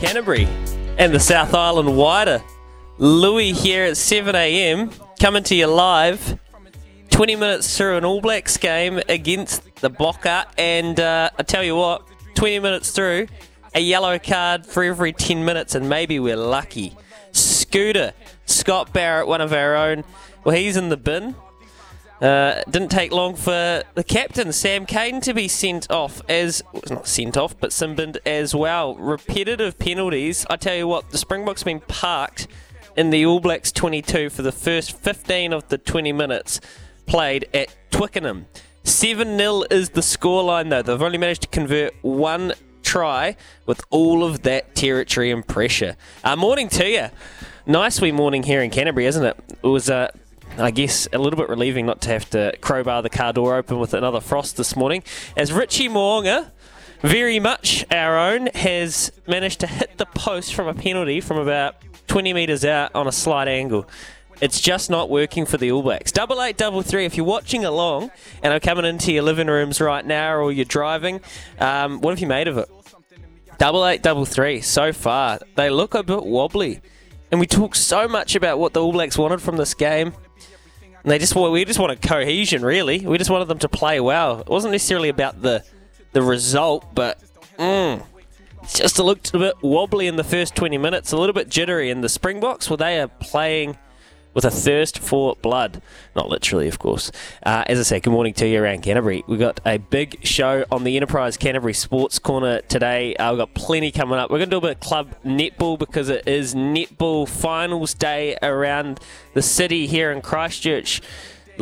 Canterbury and the South Island wider. Louis here at 7 a.m. coming to you live. 20 minutes through an All Blacks game against the Bokke, and uh, I tell you what, 20 minutes through, a yellow card for every 10 minutes, and maybe we're lucky. Scooter, Scott Barrett, one of our own, well, he's in the bin. Uh, didn't take long for the captain, Sam Cane, to be sent off as well, not sent off, but sin-binned as well. Repetitive penalties. I tell you what, the Springboks been parked in the All Blacks 22 for the first 15 of the 20 minutes played at Twickenham. 7 0 is the scoreline, though. They've only managed to convert one try with all of that territory and pressure. Uh, morning to you. Nice wee morning here in Canterbury, isn't it? It was uh, I guess a little bit relieving not to have to crowbar the car door open with another frost this morning. As Richie Mo'unga, very much our own, has managed to hit the post from a penalty from about 20 metres out on a slight angle. It's just not working for the All Blacks. Double eight, double three. If you're watching along and are coming into your living rooms right now or you're driving, um, what have you made of it? Double eight, double three. So far, they look a bit wobbly. And we talk so much about what the All Blacks wanted from this game. And they just we just wanted cohesion, really. We just wanted them to play well. It wasn't necessarily about the the result, but mm, just looked a bit wobbly in the first 20 minutes, a little bit jittery. And the Springboks, well, they are playing with a thirst for blood. Not literally, of course. Uh, as I say, good morning to you around Canterbury. We've got a big show on the Enterprise Canterbury Sports Corner today. Uh, we've got plenty coming up. We're going to do a bit of club netball because it is netball finals day around the city here in Christchurch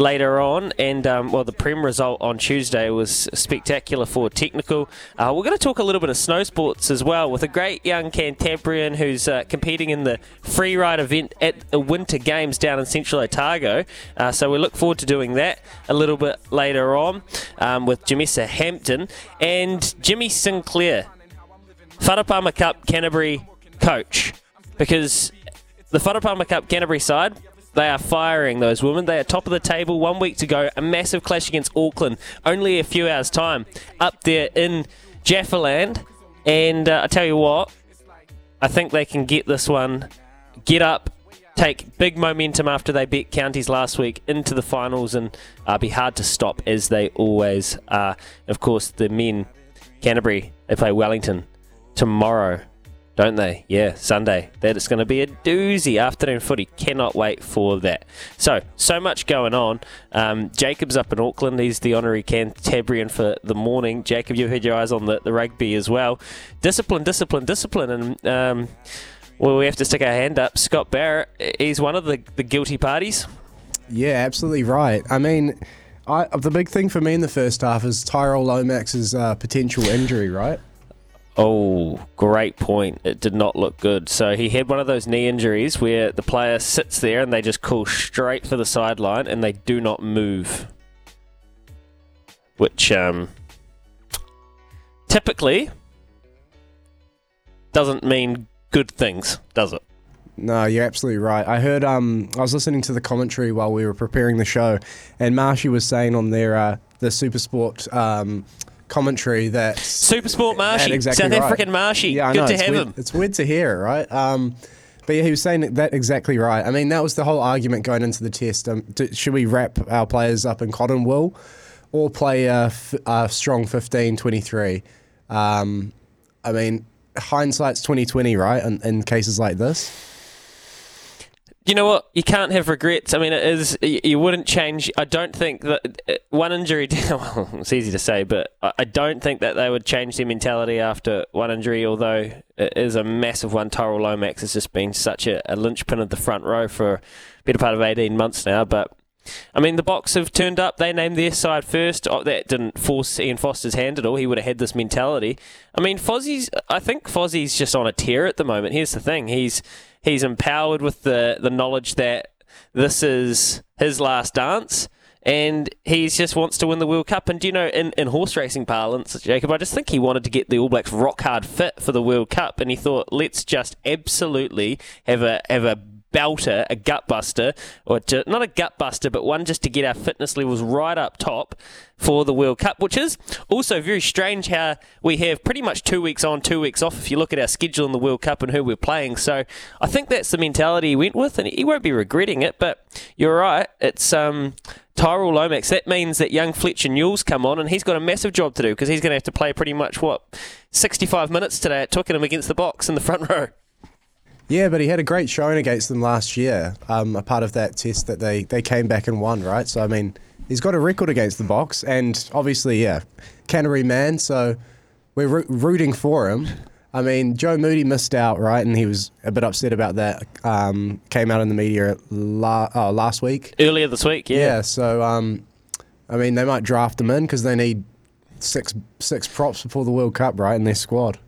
later on. And um, well, the Prem result on Tuesday was spectacular for technical. Uh, we're going to talk a little bit of snow sports as well with a great young Cantabrian who's uh, competing in the free ride event at the Winter Games down in Central Otago. Uh, so we look forward to doing that a little bit later on um, with Jamesa Hampton and Jimmy Sinclair, Farah Palmer Cup Canterbury coach, because the Farah Palmer Cup Canterbury side they are firing those women. They are top of the table. One week to go. A massive clash against Auckland. Only a few hours' time up there in Jaffaland. And uh, I tell you what, I think they can get this one, get up, take big momentum after they beat counties last week into the finals and uh, be hard to stop as they always are. Of course, the men, Canterbury, they play Wellington tomorrow don't they? Yeah, Sunday. That is going to be a doozy afternoon footy. Cannot wait for that. So, so much going on. Um, Jacob's up in Auckland. He's the honorary Cantabrian for the morning. Jacob, you've had your eyes on the, the rugby as well. Discipline, discipline, discipline. And, um, well, we have to stick our hand up. Scott Barrett, he's one of the, the guilty parties. Yeah, absolutely right. I mean, I, the big thing for me in the first half is Tyrel Lomax's uh, potential injury, right? Oh, great point. It did not look good. So he had one of those knee injuries where the player sits there and they just call straight for the sideline and they do not move. Which um, typically doesn't mean good things, does it? No, you're absolutely right. I heard. Um, I was listening to the commentary while we were preparing the show, and Marshy was saying on their uh, the Supersport um, commentary that super sport Marshy, exactly South right. African Marshy. Yeah, I Good know, to have weird, him. It's weird to hear, right? Um, but yeah, he was saying that exactly right. I mean, that was the whole argument going into the test. Um, should we wrap our players up in cotton wool or play a, f- a strong 15 23? Um, I mean, hindsight's 2020, right? In, in cases like this you know what? You can't have regrets. I mean, it is. You wouldn't change. I don't think that uh, one injury. Well, it's easy to say, but I don't think that they would change their mentality after one injury. Although it is a massive one. Tyrel Lomax has just been such a, a linchpin of the front row for a better part of eighteen months now. But I mean, the Boks have turned up. They named their side first. Oh, that didn't force Ian Foster's hand at all. He would have had this mentality. I mean, Fozzie's. I think Fozzie's just on a tear at the moment. Here's the thing: he's he's empowered with the the knowledge that this is his last dance. And he just wants to win the World Cup. And you know, in, in horse racing parlance, Jacob, I just think he wanted to get the All Blacks rock hard fit for the World Cup. And he thought, let's just absolutely have a have a belter, a gut buster, or to, not a gut buster, but one just to get our fitness levels right up top for the World Cup, which is also very strange how we have pretty much two weeks on, two weeks off if you look at our schedule in the World Cup and who we're playing. So I think that's the mentality he went with, and he won't be regretting it. But you're right, it's um, Tyrel Lomax. That means that young Fletcher Newell's come on, and he's got a massive job to do because he's going to have to play pretty much what 65 minutes today at Twickenham against the Boks in the front row. Yeah, but he had a great showing against them last year. Um, a part of that test that they, they came back and won, right? So I mean, he's got a record against the Boks, and obviously, yeah, Canterbury man. So we're ro- rooting for him. I mean, Joe Moody missed out, right? And he was a bit upset about that. Um, came out in the media la- oh, last week. Earlier this week, yeah. Yeah, so, um, I mean, they might draft him in because they need six six props before the World Cup, right, in their squad.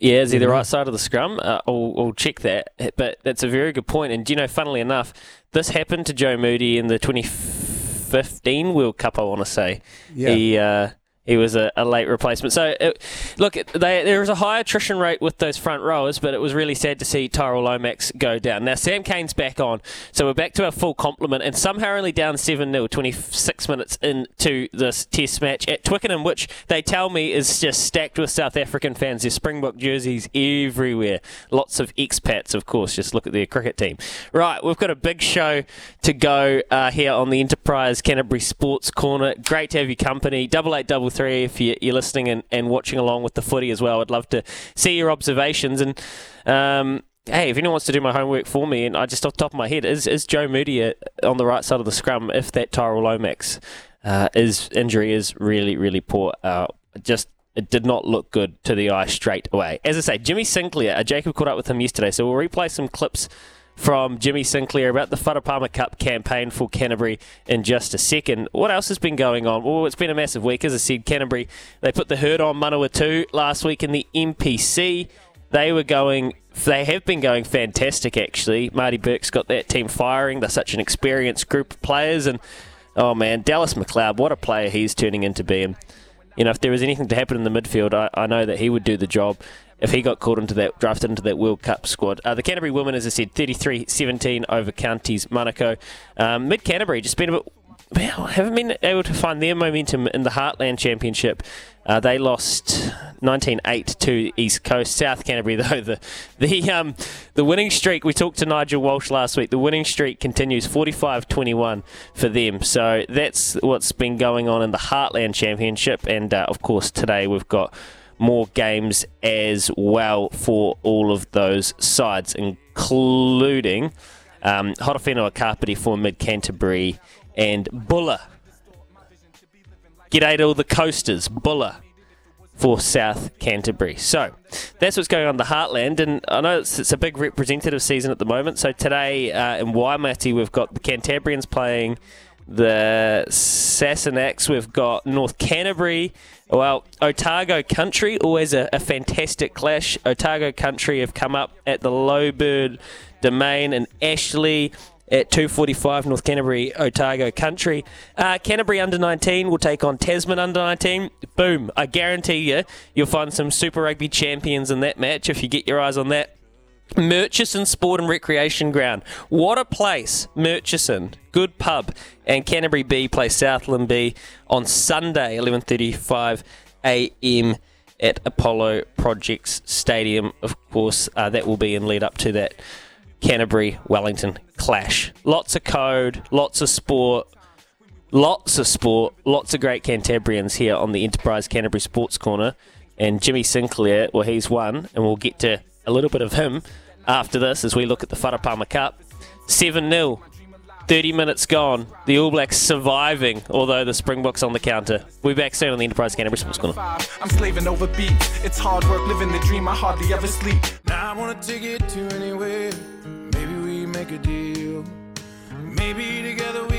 Yeah, is he the right side of the scrum? Uh, I'll, I'll check that. But that's a very good point. And, you know, funnily enough, this happened to Joe Moody in the 2015 World Cup, I want to say. Yeah. He, uh, he was a, a late replacement. So, it, look, they, there was a high attrition rate with those front rowers, but it was really sad to see Tyrel Lomax go down. Now, Sam Cane's back on, so we're back to our full complement, and somehow only down 7 0, 26 minutes into this test match at Twickenham, which they tell me is just stacked with South African fans. There's Springbok jerseys everywhere. Lots of expats, of course. Just look at their cricket team. Right, we've got a big show to go uh, here on the Enterprise Canterbury Sports Corner. Great to have your company. Double eight, double three if you, are listening and, and watching along with the footy as well. I'd love to see your observations. And um, hey, if anyone wants to do my homework for me, and I just off the top of my head, is, is Joe Moody uh, on the right side of the scrum if that Tyrel Lomax uh, is injury is really, really poor? Uh, just it did not look good to the eye straight away. As I say, Jimmy Sinclair, uh, Jacob caught up with him yesterday, so we'll replay some clips from Jimmy Sinclair about the Farah Palmer Cup campaign for Canterbury in just a second. What else has been going on? Well, it's been a massive week. As I said, Canterbury, they put the herd on Manawatu last week in the NPC. They were going, they have been going fantastic actually. Marty Bourke's got that team firing. They're such an experienced group of players. And oh man, Dallas McLeod, what a player he's turning into being. You know, if there was anything to happen in the midfield, I, I know that he would do the job if he got called into that, drafted into that World Cup squad. Uh, the Canterbury women, as I said, 33-17 over Counties Manukau. Um, Mid Canterbury just been a bit. Well, haven't been able to find their momentum in the Heartland Championship. Uh, they lost 19-8 to East Coast. South Canterbury, though, the the um, the winning streak. We talked to Nigel Walsh last week. The winning streak continues, 45-21 for them. So that's what's been going on in the Heartland Championship. And uh, of course, today we've got more games as well for all of those sides, including um, Horowhenua Kapiti for Mid Canterbury and Buller. G'day to all the coasters, Buller for South Canterbury. So that's what's going on in the Heartland, and I know it's, it's a big representative season at the moment. So today uh, in Waimate, we've got the Cantabrians playing the Sassenachs. We've got North Canterbury well, Otago Country, always a, a, fantastic clash. Otago Country have come up at the Loburn Domain and Ashley at 2.45 North Canterbury, Otago Country. Uh, Canterbury under 19 will take on Tasman under 19. Boom. I guarantee you, you'll find some Super Rugby champions in that match if you get your eyes on that. Murchison Sport and Recreation Ground. What a place, Murchison. Good pub. And Canterbury B play Southland B on Sunday, 11.35 a.m. at Apollo Projects Stadium. Of course, uh, that will be in lead up to that Canterbury Wellington clash. Lots of code, lots of sport, lots of sport, lots of great Cantabrians here on the Enterprise Canterbury Sports Corner. And Jimmy Sinclair, well, he's won, and we'll get to a little bit of him after this as we look at the Farah Palmer Cup. 7 0. 30 minutes gone. The All Blacks surviving, although the Springboks on the counter. We'll be back soon on the Enterprise Canterbury Sports Corner. I'm slaving over beats. It's hard work living the dream. I hardly ever sleep. Now I want to take it to anywhere. Maybe we make a deal. Maybe together we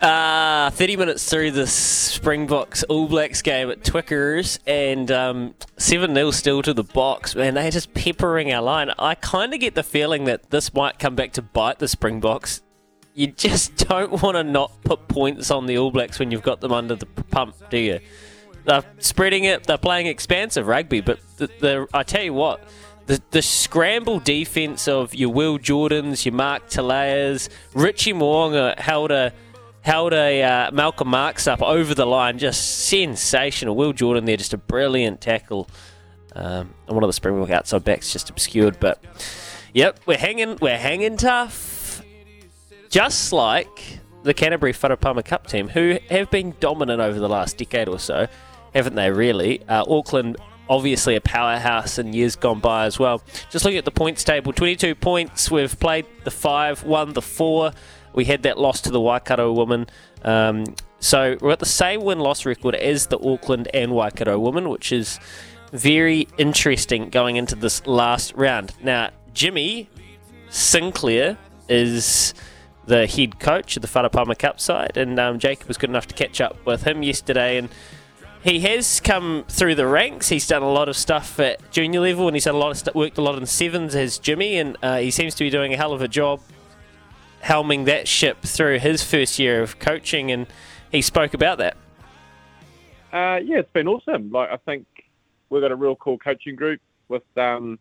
Uh, 30 minutes through the Springboks All Blacks game at Twickers and um, 7 0 still to the Boks. Man, they're just peppering our line. I kind of get the feeling that this might come back to bite the Springboks. You just don't want to not put points on the All Blacks when you've got them under the pump, do you? They're spreading it, they're playing expansive rugby, but the, the, I tell you what, the, the scramble defence of your Will Jordans, your Mark Teleas, Richie Mo'unga held a held a uh, Malcolm Marx up over the line, just sensational. Will Jordan there, just a brilliant tackle. Um, and one of the Springbok outside backs just obscured, but yep, we're hanging, we're hanging tough. Just like the Canterbury Farah Palmer Cup team, who have been dominant over the last decade or so, haven't they? Really, uh, Auckland obviously a powerhouse in years gone by as well. Just looking at the points table, 22 points. We've played the five, won the four. We had that loss to the Waikato woman. Um, so we're at the same win loss record as the Auckland and Waikato woman, which is very interesting going into this last round. Now, Jimmy Sinclair is the head coach of the Farah Palmer Cup side, and um, Jacob was good enough to catch up with him yesterday. And he has come through the ranks. He's done a lot of stuff at junior level, and he's done a lot of st- worked a lot in sevens as Jimmy, and uh, he seems to be doing a hell of a job helming that ship through his first year of coaching, and he spoke about that. Uh, yeah, it's been awesome. Like I think we've got a real cool coaching group with um,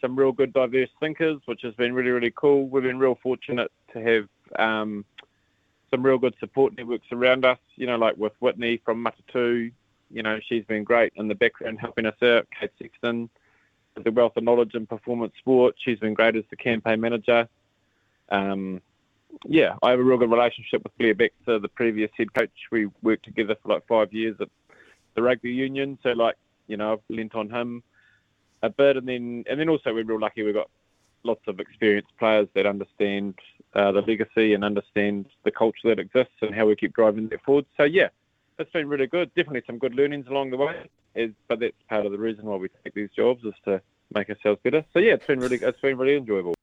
some real good diverse thinkers, which has been really really cool. We've been real fortunate to have um, some real good support networks around us. You know, like with Whitney from Matatu. You know, she's been great in the background helping us out. Kate Sexton, with the wealth of knowledge in performance sport. She's been great as the campaign manager. Um, yeah, I have a real good relationship with Blair Baxter, the previous head coach. We worked together for like five years at the rugby union. So like, you know, I've lent on him a bit, and then and then also we're real lucky. We've got lots of experienced players that understand uh, the legacy and understand the culture that exists and how we keep driving that forward. So yeah, it's been really good. Definitely some good learnings along the way. Is, but that's part of the reason why we take these jobs is to make ourselves better. So yeah, it's been really it's been really enjoyable.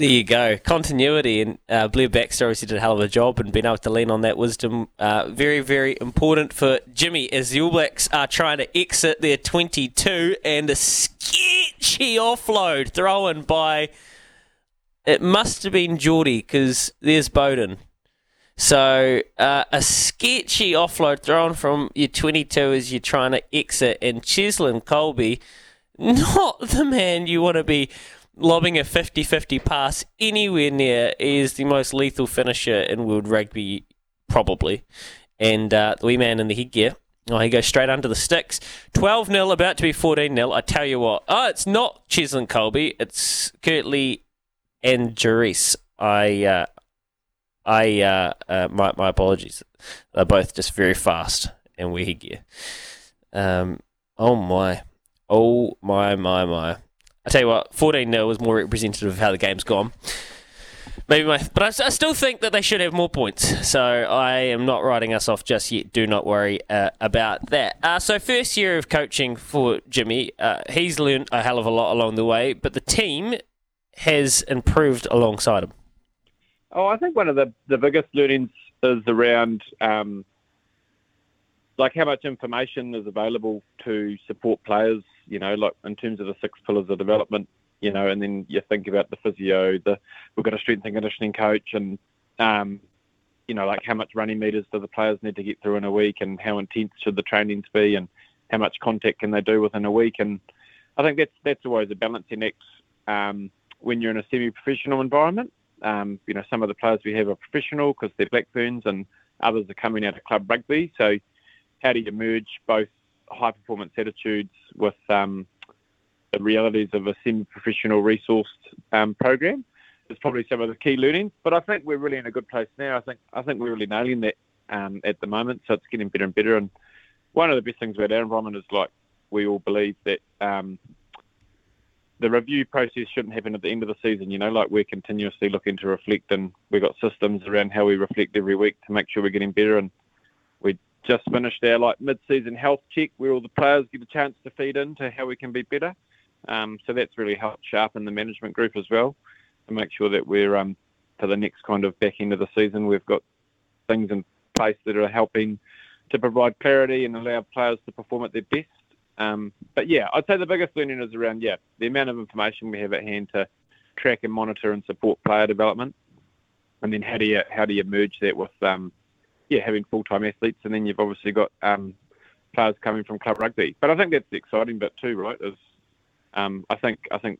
There you go. Continuity, and uh, Blair Baxter obviously did a hell of a job and being able to lean on that wisdom. Uh, very, very important for Jimmy as the All Blacks are trying to exit their 22 and a sketchy offload thrown by. It must have been Jordie because there's Beauden. So uh, a sketchy offload thrown from your 22 as you're trying to exit, and Cheslin Kolbe, not the man you want to be lobbing a 50 50 pass anywhere near is the most lethal finisher in world rugby, probably. And uh, the wee man in the headgear. Oh, he goes straight under the sticks. 12 0, about to be 14 0. I tell you what. Oh, it's not Cheslin Kolbe. It's Kurtley and Jerice. I, uh, I, uh, uh, my, my apologies. They're both just very fast and wear headgear. Um, oh my. Oh my, my, my. I tell you what, 14 0 was more representative of how the game's gone. Maybe my, but I, I, still think that they should have more points. So I am not writing us off just yet. Do not worry uh, about that. Uh, so first year of coaching for Jimmy, uh, he's learned a hell of a lot along the way, but the team has improved alongside him. Oh, I think one of the the biggest learnings is around um, like how much information is available to support players you know, like in terms of the six pillars of development, you know, and then you think about the physio, the we've got a strength and conditioning coach, and um, you know, like how much running meters do the players need to get through in a week, and how intense should the trainings be, and how much contact can they do within a week, and I think that's that's always a balancing act um, when you're in a semi-professional environment. Um, you know, some of the players we have are professional because they're Black Ferns, and others are coming out of club rugby. So, how do you merge both high performance attitudes with um, the realities of a semi-professional resourced um, program is probably some of the key learnings. But I think we're really in a good place now. I think I think we're really nailing that um, at the moment. So it's getting better and better. And one of the best things about our environment is like we all believe that um, the review process shouldn't happen at the end of the season. You know, like we're continuously looking to reflect, and we've got systems around how we reflect every week to make sure we're getting better. And just finished our like mid-season health check where all the players get a chance to feed into how we can be better. Um, so that's really helped sharpen the management group as well. to make sure that we're um, for the next kind of back end of the season, we've got things in place that are helping to provide clarity and allow players to perform at their best. Um, but yeah, I'd say the biggest learning is around yeah the amount of information we have at hand to track and monitor and support player development, and then how do you how do you merge that with um, yeah having full time athletes, and then you've obviously got um, players coming from club rugby. But I think that's the exciting bit too, right? Is um, I think I think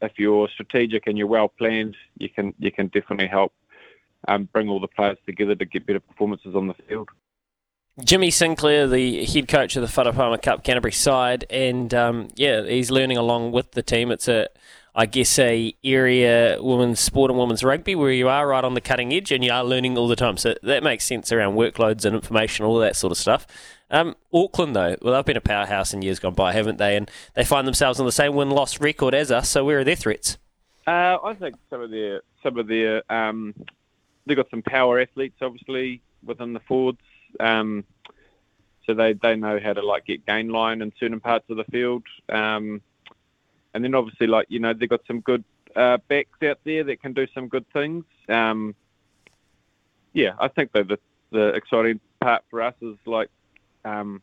if you're strategic and you're well planned, you can you can definitely help um, bring all the players together to get better performances on the field. Jimmy Sinclair, the head coach of the Farah Palmer Cup Canterbury side, and um, yeah, he's learning along with the team. It's a, I guess, a area women's sport and women's rugby where you are right on the cutting edge and you are learning all the time. So that makes sense around workloads and information, all that sort of stuff. Um, Auckland, though, well, they've been a powerhouse in years gone by, haven't they? And they find themselves on the same win-loss record as us. So where are their threats? Uh, I think some of their some of their um, they've got some power athletes, obviously within the forwards. Um, so they, they know how to like get gain line in certain parts of the field. Um, and then obviously like you know they've got some good uh, backs out there that can do some good things. Um, yeah, I think the the exciting part for us is like um,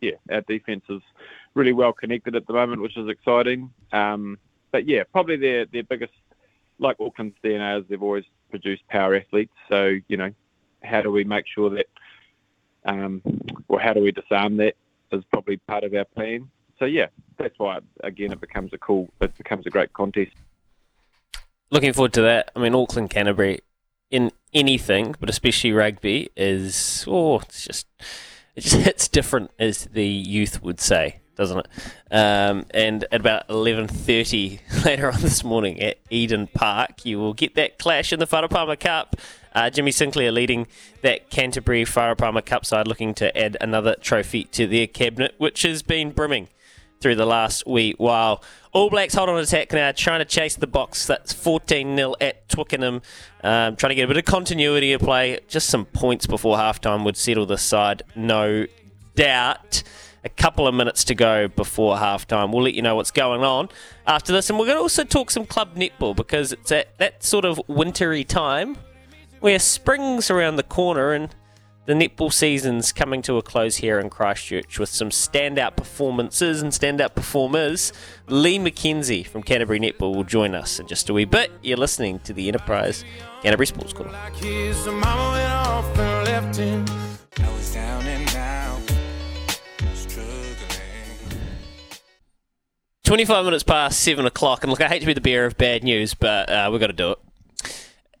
yeah, our defence is really well connected at the moment, which is exciting. Um, but yeah, probably their their biggest, like Auckland's DNA, is they've always produced power athletes. So you know, how do we make sure that, um, or how do we disarm that? Is probably part of our plan. So yeah, that's why again it becomes a cool, it becomes a great contest. Looking forward to that. I mean, Auckland Canterbury in anything, but especially rugby, is oh, it's just it just hits different, as the youth would say, doesn't it? Um, and at about 11.30 later on this morning at Eden Park, you will get that clash in the Farah Palmer Cup. Uh, Jimmy Sinclair leading that Canterbury Farah Palmer Cup side, looking to add another trophy to their cabinet, which has been brimming through the last wee while. All Blacks hold on attack now, trying to chase the Boks. That's 14 0 at Twickenham. Um, trying to get a bit of continuity of play. Just some points before halftime would settle the side, no doubt. A couple of minutes to go before halftime. We'll let you know what's going on after this. And we're going to also talk some club netball because it's at that sort of wintry time where spring's around the corner and the netball season's coming to a close here in Christchurch with some standout performances and standout performers. Lee McKenzie from Canterbury Netball will join us in just a wee bit. You're listening to the Enterprise Canterbury Sports Corner. 25 minutes past 7 o'clock, and look, I hate to be the bearer of bad news, but uh, we've got to do it.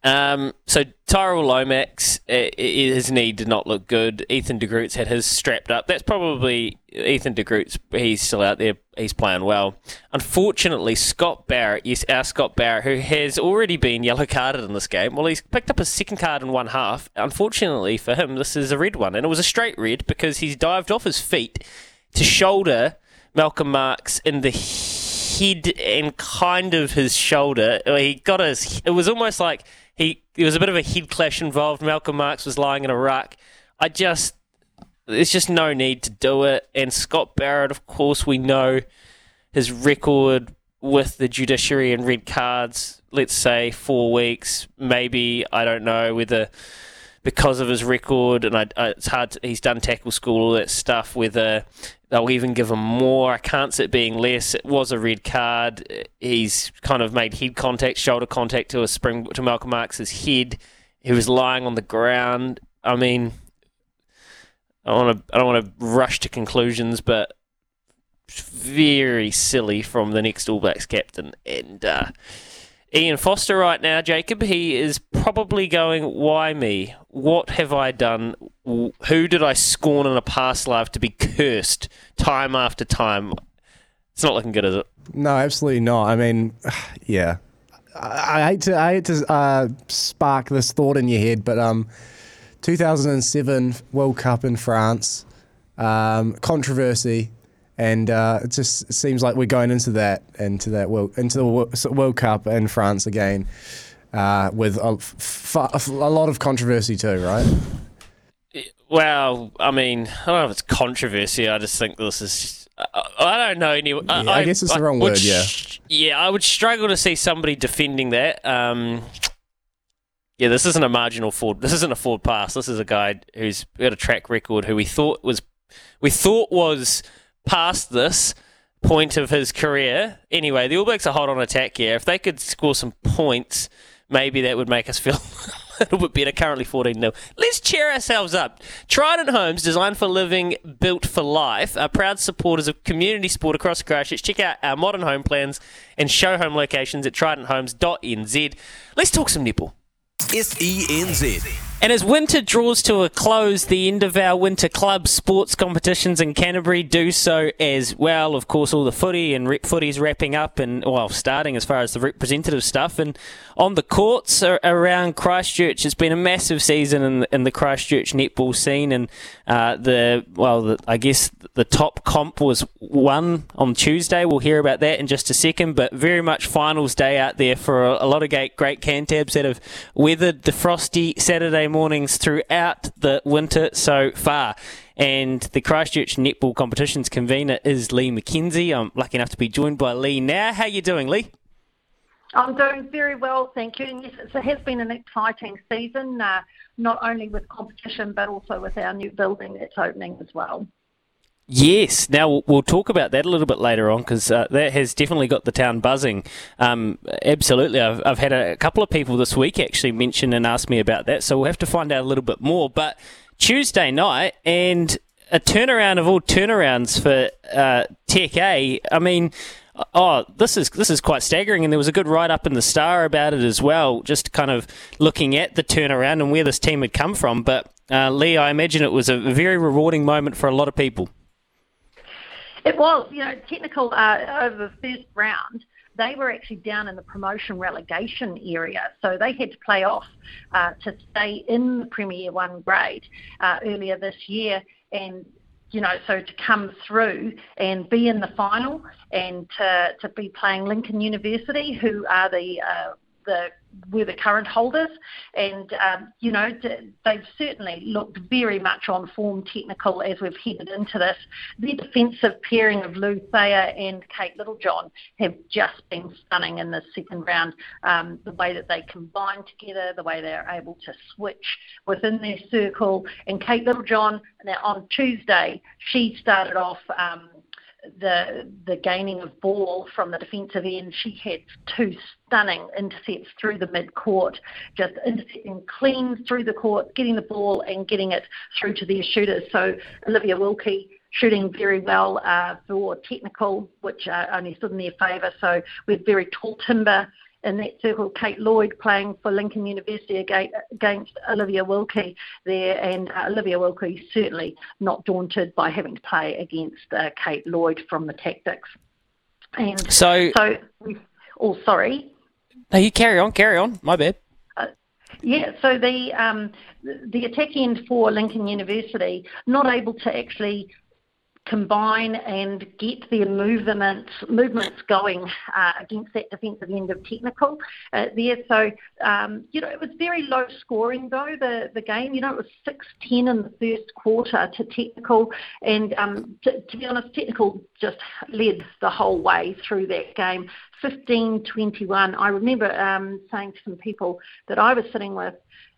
Um, so Tyrel Lomax, his knee did not look good. Ethan de Groot's had his strapped up. That's probably Ethan de Groot's. He's still out there. He's playing well. Unfortunately, Scott Barrett, yes, our Scott Barrett, who has already been yellow carded in this game. Well, he's picked up a second card in one half. Unfortunately for him, this is a red one, and it was a straight red because he's dived off his feet to shoulder Malcolm Marx in the head and kind of his shoulder. He got his. It was almost like he there was a bit of a head clash involved. Malcolm Marx was lying in a ruck. I just there's just no need to do it. And Scott Barrett, of course, we know his record with the judiciary and red cards. Let's say four weeks, maybe I don't know whether because of his record, and I, I, it's hard. To, he's done tackle school, all that stuff. Whether they'll even give him more, I can't see it being less. It was a red card. He's kind of made head contact, shoulder contact to a spring to Malcolm Marx's head. He was lying on the ground. I mean, I want to. I don't want to rush to conclusions, but very silly from the next All Blacks captain and. Uh, Ian Foster right now, Jacob. He is probably going, Why me? What have I done? Who did I scorn in a past life to be cursed time after time? It's not looking good, is it? No, absolutely not. I mean, yeah. I, I hate to I hate to uh, spark this thought in your head, but um, 2007 World Cup in France, um, controversy and uh, it just seems like we're going into that into that world into the World Cup in France again uh, with a, f- a lot of controversy too, right? Well, I mean, I don't know if it's controversy. I just think this is I don't know anyone. Yeah, I, I, guess it's the wrong word. Yeah. yeah, I would struggle to see somebody defending that. Um, yeah, this isn't a marginal forward. This isn't a forward pass. This is a guy who's got a track record who we thought was we thought was past this point of his career. Anyway, the All Blacks are hot on attack here. If they could score some points, maybe that would make us feel a little bit better. Currently 14 0. Let's cheer ourselves up. Trident Homes, designed for living, built for life, are proud supporters of community sport across Christchurch. Check out our modern home plans and show home locations at tridenthomes.nz. Let's talk some nipple. SENZ. And as winter draws to a close, the end of our winter club sports competitions in Canterbury do so as well. Of course, all the footy and rep footy's wrapping up and, well, starting as far as the representative stuff. And on the courts around Christchurch, it's been a massive season in the, in the Christchurch netball scene. And uh, the, well, the, I guess the top comp was won on Tuesday. We'll hear about that in just a second. But very much finals day out there for a, a lot of great, great Cantabs that have weathered the frosty Saturday mornings throughout the winter so far. And the Christchurch Netball Competitions convener is Lee McKenzie. I'm lucky enough to be joined by Lee now. How are you doing, Lee? I'm doing very well, thank you. And yes, it has been an exciting season, uh, not only with competition but also with our new building that's opening as well. Yes. Now we'll talk about that a little bit later on because uh, that has definitely got the town buzzing. Um, absolutely. I've, I've had a, couple of people this week actually mention and ask me about that, so we'll have to find out a little bit more. But Tuesday night and a turnaround of all turnarounds for uh, Tech A. I mean, oh, this is this is quite staggering. And there was a good write up in the Star about it as well, just kind of looking at the turnaround and where this team had come from. But uh, Lee, I imagine it was a very rewarding moment for a lot of people. It was, you know, technical uh, over the first round. They were actually down in the promotion relegation area, so they had to play off uh, to stay in the Premier One grade uh, earlier this year, and you know, so to come through and be in the final and to, to be playing Lincoln University, who are the uh, the were the current holders, and um, you know they've certainly looked very much on form technical as we've headed into this. The defensive pairing of Lou Thayer and Kate Littlejohn have just been stunning in the second round. Um, the way that they combine together, the way they're able to switch within their circle, and Kate Littlejohn. Now on Tuesday, she started off. Um, the the gaining of ball from the defensive end, she had two stunning intercepts through the mid court, just intercepting clean through the court, getting the ball and getting it through to their shooters. So Olivia Wilkie shooting very well uh, for technical, which uh, only stood in their favour. So we're very tall timber in that circle, Kate Lloyd playing for Lincoln University against Olivia Wilkie there, and uh, Olivia Wilkie certainly not daunted by having to play against uh, Kate Lloyd from the Tactix. And so, so oh, sorry. No, you carry on, carry on. My bad. Uh, yeah, so the um, the attack end for Lincoln University not able to actually combine and get their movements movements going uh, against that defensive end of technical uh, there. So um, you know it was very low scoring though the the game. You know it was six ten in the first quarter to technical, and um, to, to, be honest, technical just led the whole way through that game. 15-21. I remember um, saying to some people that I was sitting with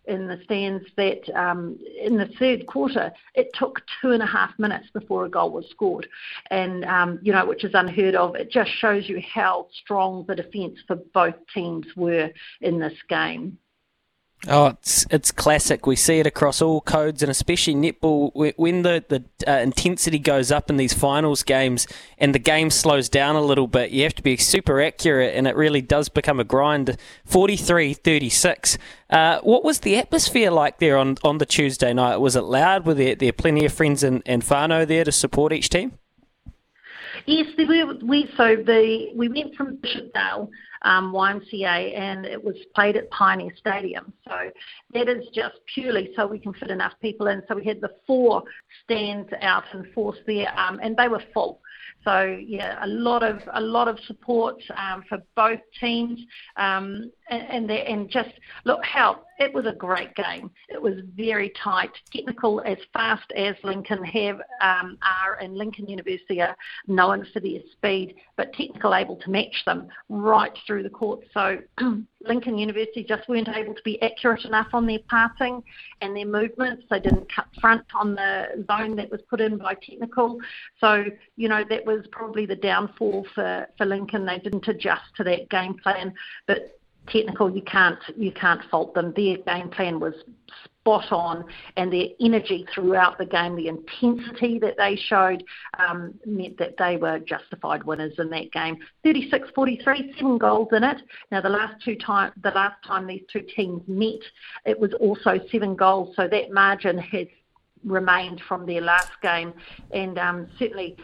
in the stands that um, in the third quarter it took two and a half minutes before a goal was scored, and um, you know which is unheard of. It just shows you how strong the defence for both teams were in this game. Oh, it's it's classic. We see it across all codes, and especially netball. When the the uh, intensity goes up in these finals games, and the game slows down a little bit, you have to be super accurate, and it really does become a grind. 43-36. Uh, what was the atmosphere like there on, on the Tuesday night? Was it loud? Were there, there plenty of friends and, and whānau there to support each team? Yes, we, we so the we went from Bishopdale um, YMCA and it was played at Pioneer Stadium. So that is just purely so we can fit enough people in. So we had the four stands out and force there, um, and they were full. So yeah, a lot of a lot of support um, for both teams, um, and and, and just look how it was a great game. It was very tight, technical as fast as Lincoln have um, are, and Lincoln University are known for their speed, but technical able to match them right through the court. So Lincoln University just weren't able to be accurate enough on their passing and their movements. They didn't cut front on the zone that was put in by technical. So, you know, that was probably the downfall for, for Lincoln. They didn't adjust to that game plan. But technical, you can't you can't fault them. Their game plan was spot on, and their energy throughout the game, the intensity that they showed, um, meant that they were justified winners in that game. 36-43, seven goals in it. Now the last two time the last time these two teams met, it was also seven goals, so that margin has remained from their last game, and um, certainly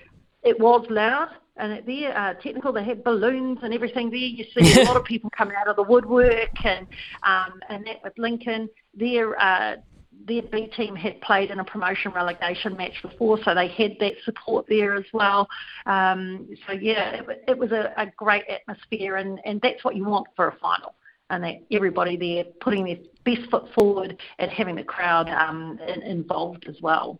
it was loud and there, uh, technical, they had balloons and everything there. You see a lot of people coming out of the woodwork, and um, and that with Lincoln, their uh, their B team had played in a promotion relegation match before, so they had that support there as well. Um, so yeah, it, it was a, a great atmosphere, and and that's what you want for a final and that everybody there putting their best foot forward and having the crowd um, involved as well.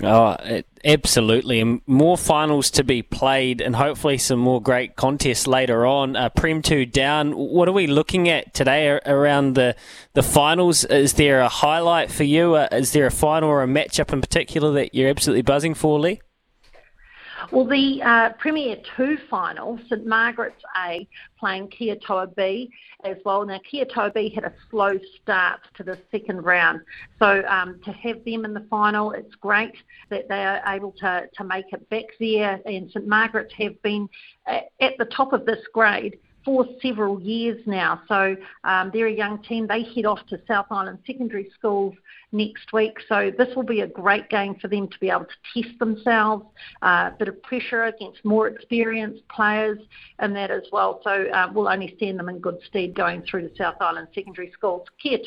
Oh, absolutely. And more finals to be played and hopefully some more great contests later on. Uh, Prem 2 down. What are we looking at today around the, the finals? Is there a highlight for you? Uh, is there a final or a matchup in particular that you're absolutely buzzing for, Lee? Well, the uh, Premier 2 final, St Margaret's A playing Kia Toa B as well. Now, Kia Toa B had a slow start to the second round. So um, to have them in the final, it's great that they are able to, to make it back there. And St Margaret's have been uh, at the top of this grade for several years now. So um, they're a young team. They head off to South Island Secondary Schools next week. So this will be a great game for them to be able to test themselves, a uh, bit of pressure against more experienced players and that as well. So uh, we'll only stand them in good stead going through the South Island Secondary Schools. Kia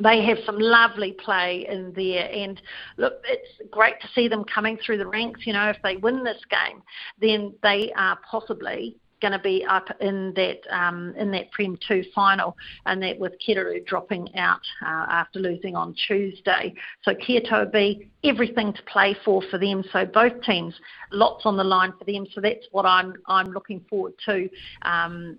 they have some lovely play in there and look it's great to see them coming through the ranks you know if they win this game then they are possibly going to be up in that um, in that Prem 2 final, and that with Kiruru dropping out uh, after losing on Tuesday. So Kia Toa B, everything to play for for them. So both teams, lots on the line for them. So that's what I'm I'm looking forward to. Um,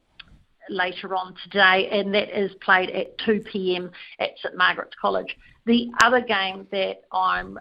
later on today, and that is played at 2 p.m. at St Margaret's College. The other game that I'm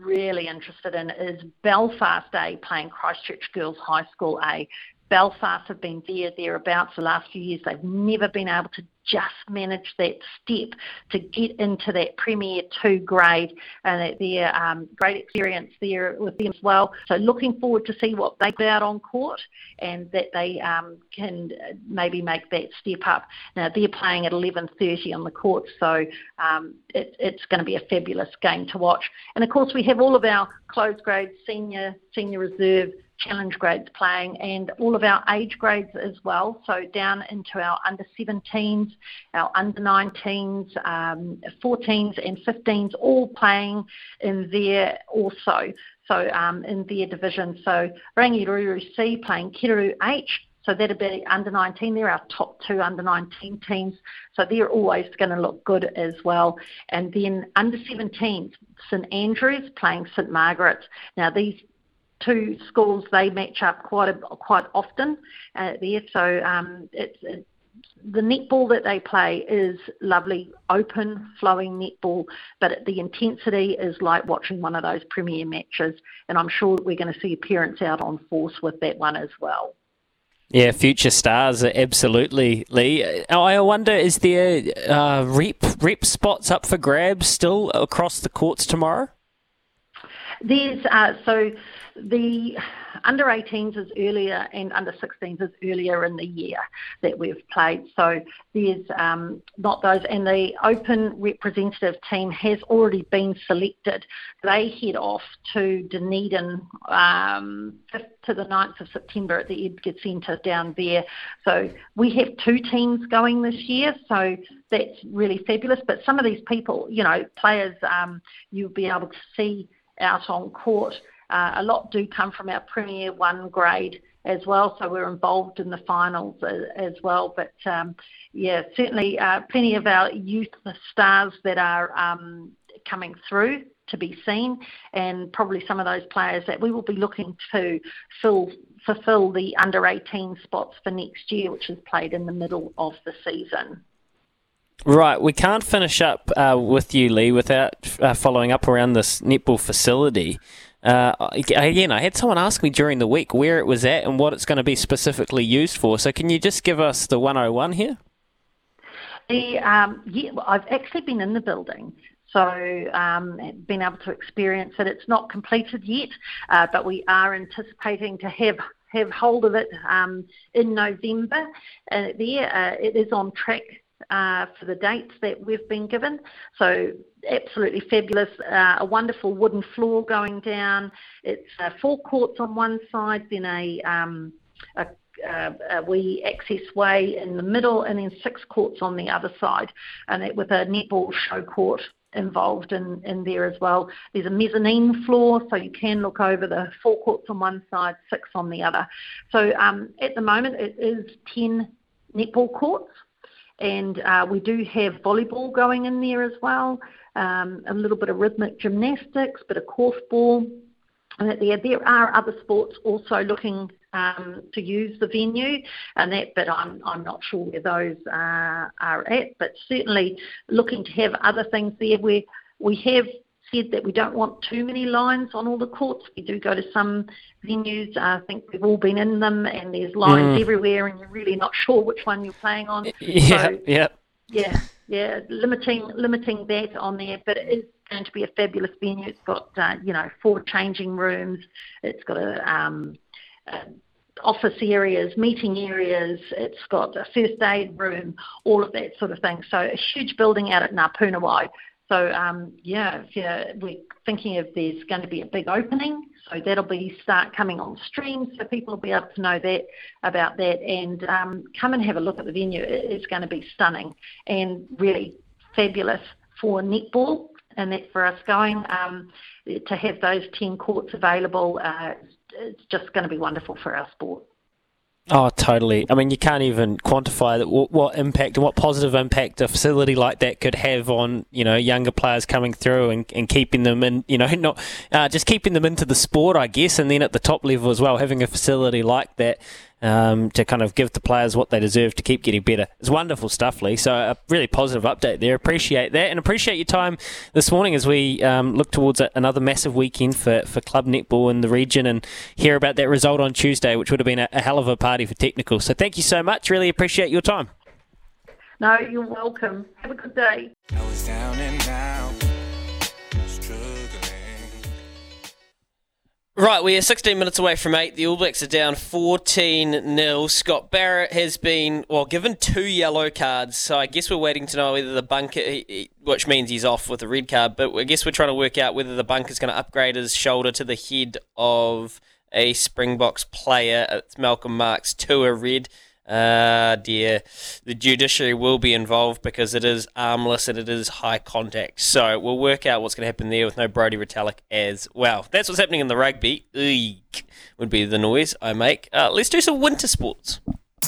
really interested in is Belfast A playing Christchurch Girls High School A. Belfast have been there, thereabouts the last few years. They've never been able to just manage that step to get into that Premier 2 grade and their um, great experience there with them as well. So looking forward to see what they put out on court and that they um, can maybe make that step up. Now they're playing at 11.30 on the court, so um, it, it's going to be a fabulous game to watch. And of course we have all of our closed grade senior, senior reserve challenge grades playing and all of our age grades as well. So down into our under 17s, our under 19s, um, 14s and 15s all playing in there also. So um, in their division. So Rangiruru C playing Kiruru H. So that'd be under 19. They're our top two under 19 teams. So they're always going to look good as well. And then under 17s, St Andrews playing St Margaret's. Now these two schools they match up quite a, quite often uh, there. So um, it's, it, the netball that they play is lovely, open, flowing netball, but the intensity is like watching one of those premier matches. And I'm sure we're going to see parents out on force with that one as well. Yeah, future stars, absolutely, Lee. I wonder, is there uh, rep rep spots up for grabs still across the courts tomorrow? There's uh, so the under 18s is earlier and under 16s is earlier in the year that we've played. So there's um, not those, and the open representative team has already been selected. They head off to Dunedin um, to the 9th of September at the Edgar Centre down there. So we have two teams going this year, so that's really fabulous. But some of these people, you know, players, um, you'll be able to see out on court Uh, a lot do come from our Premier One grade as well, so we're involved in the finals as, well. But um, yeah, certainly uh, plenty of our youth stars that are um, coming through to be seen, and probably some of those players that we will be looking to fill, fulfil the under 18 spots for next year, which is played in the middle of the season. Right, we can't finish up uh, with you, Lee, without uh, following up around this netball facility. Uh, again, I had someone ask me during the week where it was at and what it's going to be specifically used for. So, can you just give us the 101 here? The um, yeah, I've actually been in the building, so um, been able to experience it. It's not completed yet, uh, but we are anticipating to have have hold of it um, in November. Uh, there, uh, it is on track uh, for the dates that we've been given. So absolutely fabulous. Uh, a wonderful wooden floor going down. It's uh, four courts on one side, then a, um, a uh, a wee access way in the middle, and then six courts on the other side, and it, with a netball show court involved in, in there as well. There's a mezzanine floor, so you can look over the four courts on one side, six on the other. So um, at the moment, it is 10 netball courts and uh, we do have volleyball going in there as well, um, a little bit of rhythmic gymnastics, a bit of course ball. And there, there are other sports also looking um, to use the venue, and that, but I'm I'm not sure where those are at. But certainly looking to have other things there where we have said that we don't want too many lines on all the courts. We do go to some venues. I think we've all been in them, and there's lines mm. everywhere, and you're really not sure which one you're playing on. Yeah, so, yeah, yeah, yeah. Limiting limiting that on there, but it is going to be a fabulous venue. It's got uh, you know four changing rooms. It's got a um, office areas, meeting areas, it's got a first aid room, all of that sort of thing. So a huge building out at Ngapunawai. So um, yeah, yeah, we're thinking of there's going to be a big opening, so that'll be start coming on stream, so people will be able to know that about that and um, come and have a look at the venue. It's going to be stunning and really fabulous for netball, and that's for us going um, to have those ten courts available. Uh, it's just going to be wonderful for our sport. Oh, totally. I mean, you can't even quantify that, what, what, impact and what positive impact a facility like that could have on you know younger players coming through and, and keeping them in you know not uh, just keeping them into the sport, I guess, and then at the top level as well, having a facility like that um, to kind of give the players what they deserve to keep getting better. It's wonderful stuff, Lee. So a really positive update there. Appreciate that and appreciate your time this morning as we um, look towards another massive weekend for, for club netball in the region and hear about that result on Tuesday, which would have been a, a hell of a party for technical. So thank you so much. Really appreciate your time. No, you're welcome. Have a good day. Right, we are 16 minutes away from 8. The All Blacks are down 14 0. Scott Barrett has been, well, given two yellow cards, so I guess we're waiting to know whether the bunker, which means he's off with a red card, but I guess we're trying to work out whether the bunker is going to upgrade his shoulder to the head of a Springboks player. It's Malcolm Marx to a red. Uh, dear, the judiciary will be involved because it is armless and it is high contact. So we'll work out what's going to happen there with no Brodie Retallick as well. That's what's happening in the rugby. Eek, would be the noise I make. Uh, let's do some winter sports.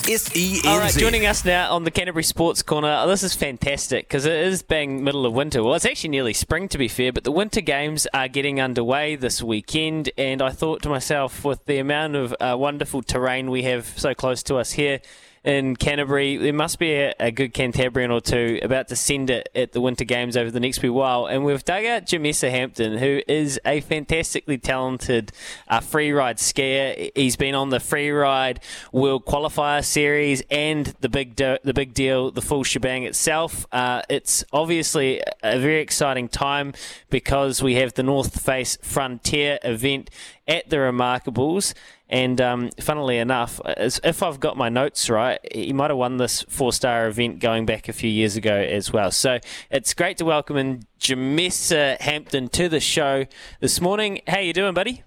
S-E-N-Z. All right, joining us now on the Canterbury Sports Corner. Oh, this is fantastic because it is being middle of winter. Well, it's actually nearly spring to be fair, but the winter games are getting underway this weekend. And I thought to myself, with the amount of uh, wonderful terrain we have so close to us here, in Canterbury. There must be a, a, good Cantabrian or two about to send it at the Winter Games over the next few while. And we've dug out Jamesa Hampton, who is a fantastically talented uh, free ride skier. He's been on the free ride World Qualifier Series and the big de- the big deal, the full shebang itself. Uh, it's obviously a very exciting time because we have the North Face Frontier event at the Remarkables. And um, funnily enough, if I've got my notes right, he might have won this four star event going back a few years ago as well. So it's great to welcome in Jamesa Hampton to the show this morning. How you doing, buddy?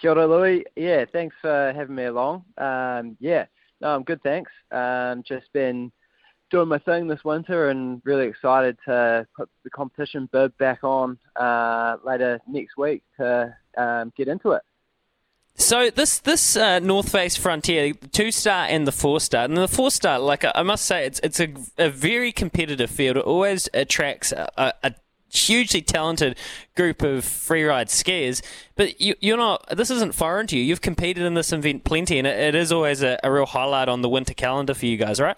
Kia ora, Louis. Yeah, thanks for having me along. Um, yeah, no, I'm good, thanks. Um, just been doing my thing this winter and really excited to put the competition bid back on uh, later next week to um, get into it. So this this uh, North Face Frontier two star and the four star, and the four star, like I must say, it's it's a, a very competitive field. It always attracts a, a hugely talented group of freeride skiers. But you, are not. This isn't foreign to you. You've competed in this event plenty, and it, it is always a, a real highlight on the winter calendar for you guys, right?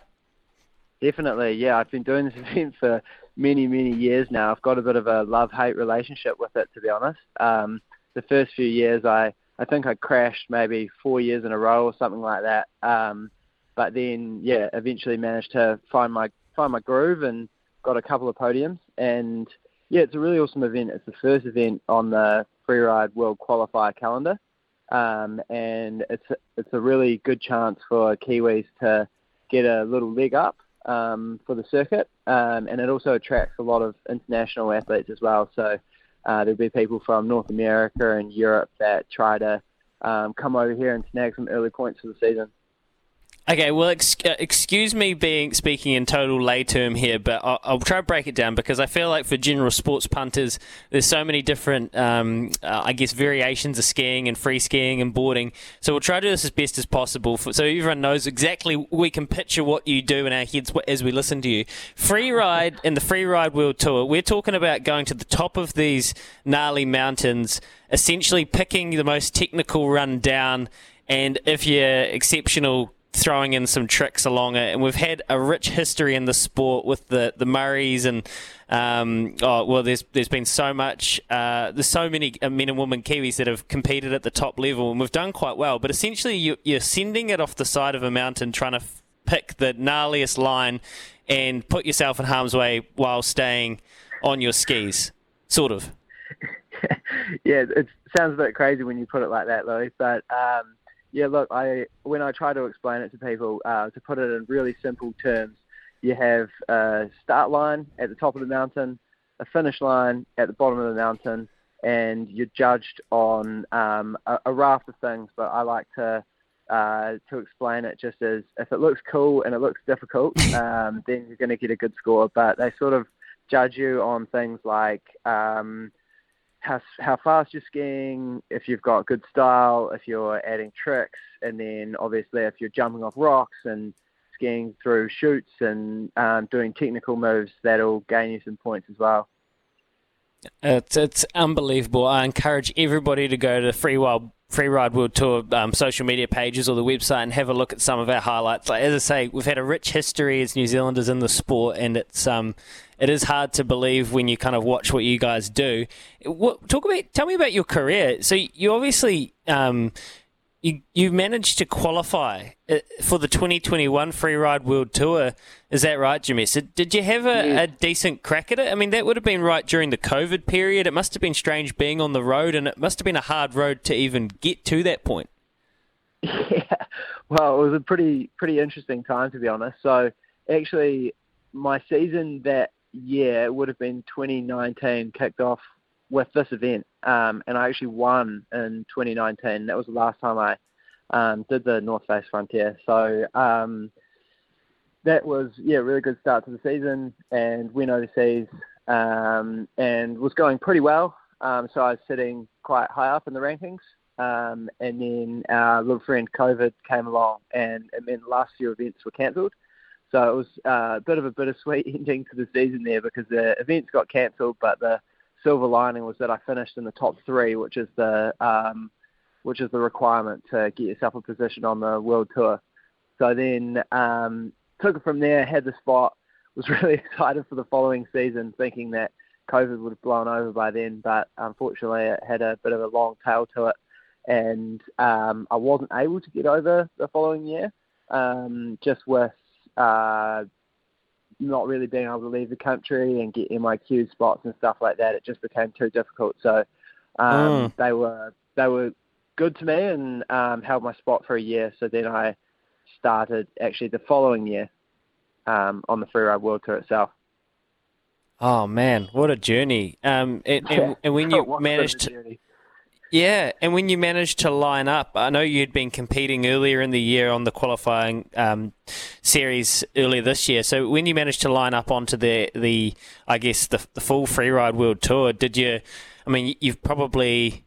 Definitely, yeah. I've been doing this event for many, many years now. I've got a bit of a love-hate relationship with it, to be honest. Um, the first few years, I I think I crashed maybe four years in a row or something like that. Um, but then, yeah, eventually managed to find my find my groove and got a couple of podiums. And yeah, it's a really awesome event. It's the first event on the Freeride World Qualifier calendar, um, and it's it's a really good chance for Kiwis to get a little leg up um, for the circuit, um, and it also attracts a lot of international athletes as well. So uh, there'll be people from North America and Europe that try to um, come over here and snag some early points for the season. Okay, well, ex- uh, excuse me being speaking in total lay term here, but I'll, I'll, try to break it down because I feel like for general sports punters, there's so many different, um, uh, I guess, variations of skiing and free skiing and boarding. So we'll try to do this as best as possible, for, so everyone knows exactly. We can picture what you do in our heads as we listen to you. Free ride in the Free Ride World Tour, we're talking about going to the top of these gnarly mountains, essentially picking the most technical run down. And if you're exceptional throwing in some tricks along it. And we've had a rich history in the sport with the, the Murrays and um, oh well, there's there's been so much uh, there's so many men and women Kiwis that have competed at the top level, and we've done quite well. But essentially, you, you're sending it off the side of a mountain, trying to f- pick the gnarliest line and put yourself in harm's way while staying on your skis, sort of. yeah, it sounds a bit crazy when you put it like that, Louis, but. Um yeah, look, I when I try to explain it to people, uh, to put it in really simple terms, you have a start line at the top of the mountain, a finish line at the bottom of the mountain, and you're judged on um, a, a, raft of things. But I like to uh, to explain it just as if it looks cool and it looks difficult, um, then you're going to get a good score. But they sort of judge you on things like um, how how fast you're skiing, if you've got good style, if you're adding tricks, and then obviously if you're jumping off rocks and skiing through chutes and um, doing technical moves, that'll gain you some points as well. It's it's unbelievable. I encourage everybody to go to the Free Wild Free Ride World Tour um, social media pages or the website and have a look at some of our highlights. Like, as I say, we've had a rich history as New Zealanders in the sport, and it's um it is hard to believe when you kind of watch what you guys do. What, talk about tell me about your career. So you obviously um you you managed to qualify uh, for the 2021 Free Ride World Tour. Is that right, James? Did you have a, yeah. a, decent crack at it? I mean, that would have been right during the COVID period. It must have been strange being on the road, and it must have been a hard road to even get to that point. Yeah, well, it was a pretty pretty interesting time to be honest. So actually, my season that year would have been 2019 kicked off with this event, um, and I actually won in 2019. That was the last time I um, did the North Face Frontier. So um, that was yeah, really good start to the season, and went overseas um, and was going pretty well. Um, so I was sitting quite high up in the rankings. Um, and then our little friend COVID came along, and it meant the last few events were cancelled. So it was uh, a bit of a bittersweet ending to the season there because the events got cancelled, but the silver lining was that I finished in the top three, which is the um, which is the requirement to get yourself a position on the world tour. So then um, took it from there, had the spot, was really excited for the following season, thinking that COVID would have blown over by then, but unfortunately it had a bit of a long tail to it, and um, I wasn't able to get over the following year, um, just with uh, not really being able to leave the country and get MIQ spots and stuff like that. It just became too difficult. So um, mm. they were they were good to me and um, held my spot for a year. So then I started actually the following year um, on the Freeride World Tour itself. Oh man, what a journey! Um, and, and, and when you managed to, Yeah, and when you managed to line up, I know you'd been competing earlier in the year on the qualifying um, series earlier this year. So when you managed to line up onto the the, I guess the the full freeride world tour, did you? I mean, you've probably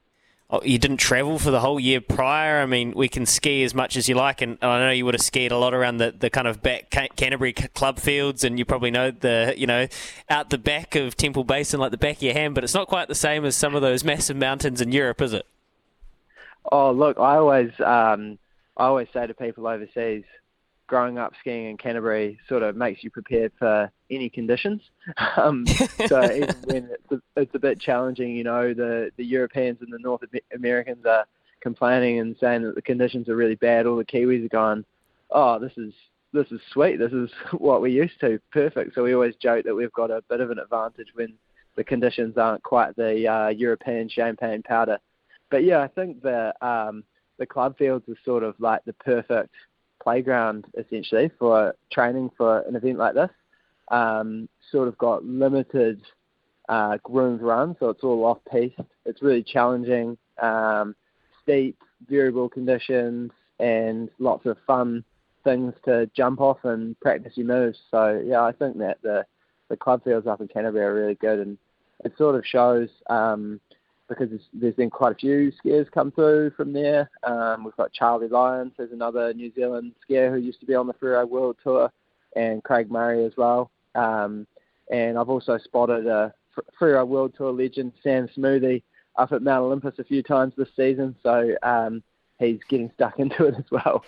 you didn't travel for the whole year prior. I mean, we can ski as much as you like, and I know you would have skied a lot around the, the kind of back Canterbury club fields, and you probably know the you know out the back of Temple Basin like the back of your hand. But it's not quite the same as some of those massive mountains in Europe, is it? Oh, look, I always um, I always say to people overseas, growing up skiing in Canterbury sort of makes you prepared for any conditions. Um, so even when it's a, it's a bit challenging, you know, the, the Europeans and the North Americans are complaining and saying that the conditions are really bad. All the Kiwis are going, oh, this is this is sweet. This is what we're used to. Perfect. So we always joke that we've got a bit of an advantage when the conditions aren't quite the uh, European champagne powder. But yeah, I think the um, the club fields are sort of like the perfect playground essentially for training for an event like this. Um, sort of got limited uh, groomed run, so it's all off piste. It's really challenging, um, steep, variable conditions, and lots of fun things to jump off and practice your moves. So yeah, I think that the the club fields up in Canterbury are really good, and it sort of shows um, because there's been quite a few skiers come through from there. Um, we've got Charlie Lyons, who's another New Zealand skier who used to be on the Freeride World Tour, and Craig Murray as well. Um, and I've also spotted a Freeride World Tour legend, Sam Smoothy, up at Mount Olympus a few times this season. So um, he's getting stuck into it as well.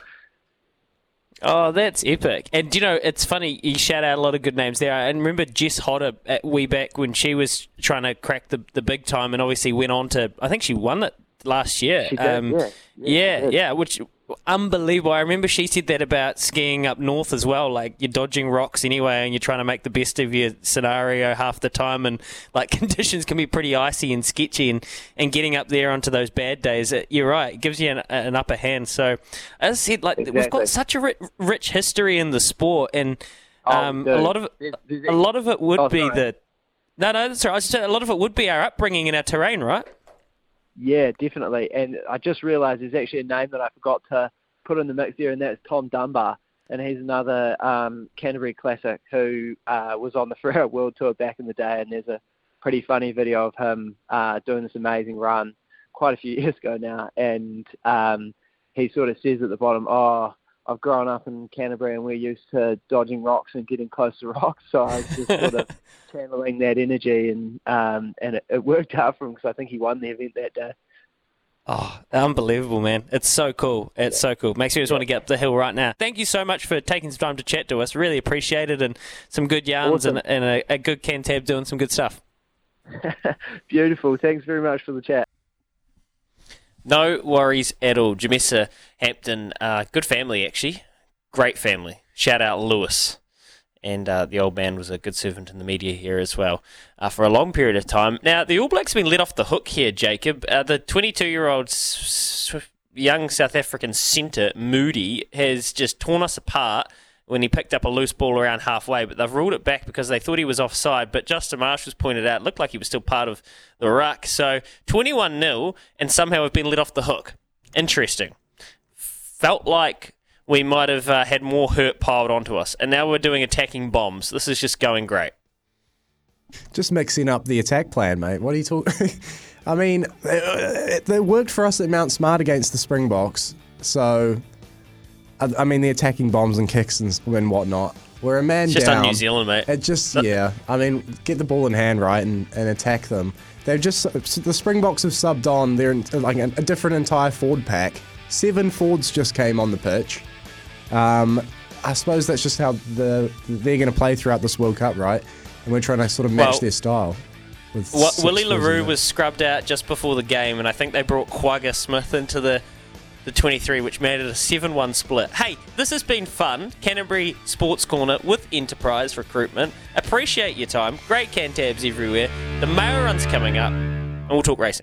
Oh, that's epic. And you know, it's funny, you shout out a lot of good names there. And remember Jess Hotter at way back when she was trying to crack the, the big time and obviously went on to, I think she won it last year. Um, yeah. Yeah, yeah, yeah, which unbelievable. I remember she said that about skiing up north as well. Like you're dodging rocks anyway, and you're trying to make the best of your scenario half the time, and like conditions can be pretty icy and sketchy, and, and getting up there onto those bad days, it, you're right, it gives you an, an, upper hand. So as I said, like exactly. we've got such a rich, rich, history in the sport, and oh, um, oh, a lot of it, a lot of it would oh, be the no, no, that's right. I was just saying, a lot of it would be our upbringing and our terrain, right? Yeah, definitely. And I just realised there's actually a name that I forgot to put in the mix there, and that's Tom Dunbar. And he's another um, Canterbury classic who uh, was on the Freeride World Tour back in the day. And there's a pretty funny video of him uh, doing this amazing run quite a few years ago now. And um, he sort of says at the bottom, "Oh, I've grown up in Canterbury and we're used to dodging rocks and getting close to rocks. So I was just sort of channeling that energy and um, and it, it worked out for him because I think he won the event that day. Oh, unbelievable, man. It's so cool. It's yeah. so cool. Makes me just want to get up the hill right now. Thank you so much for taking some time to chat to us. Really appreciate it and some good yarns awesome. and, and a, a good Cantab doing some good stuff. Beautiful. Thanks very much for the chat. No worries at all. Jamesa Hampton, uh, good family actually, great family. Shout out Lewis, and uh, the old man was a good servant in the media here as well uh, for a long period of time. Now the All Blacks have been let off the hook here, Jacob. Uh, the 22-year-old young South African centre Moodie has just torn us apart when he picked up a loose ball around halfway, but they've ruled it back because they thought he was offside. But Justin Marsh was pointed out, looked like he was still part of the ruck. So 21 0, and somehow we've been let off the hook. Interesting. Felt like we might have uh, had more hurt piled onto us, and now we're doing attacking bombs. This is just going great. Just mixing up the attack plan, mate. What are you talking? I mean, it, it worked for us at Mount Smart against the Springboks, so I, mean, the attacking bombs and kicks and, and whatnot. We're a man it's just down. on New Zealand, mate. It just yeah. I mean, get the ball in hand right and, and attack them. They're just the Springboks have subbed on. They're like a, a different entire Ford pack. Seven Fords just came on the pitch. Um, I suppose that's just how the they're going to play throughout this World Cup, right? And we're trying to sort of match well, their style. What, Willie le Roux was scrubbed out just before the game, and I think they brought Kwagga Smith into the the 23, which made it a 7 1 split. Hey, this has been fun. Canterbury Sports Corner with Enterprise Recruitment. Appreciate your time. Great cantabs everywhere. The mail run's coming up, and we'll talk racing.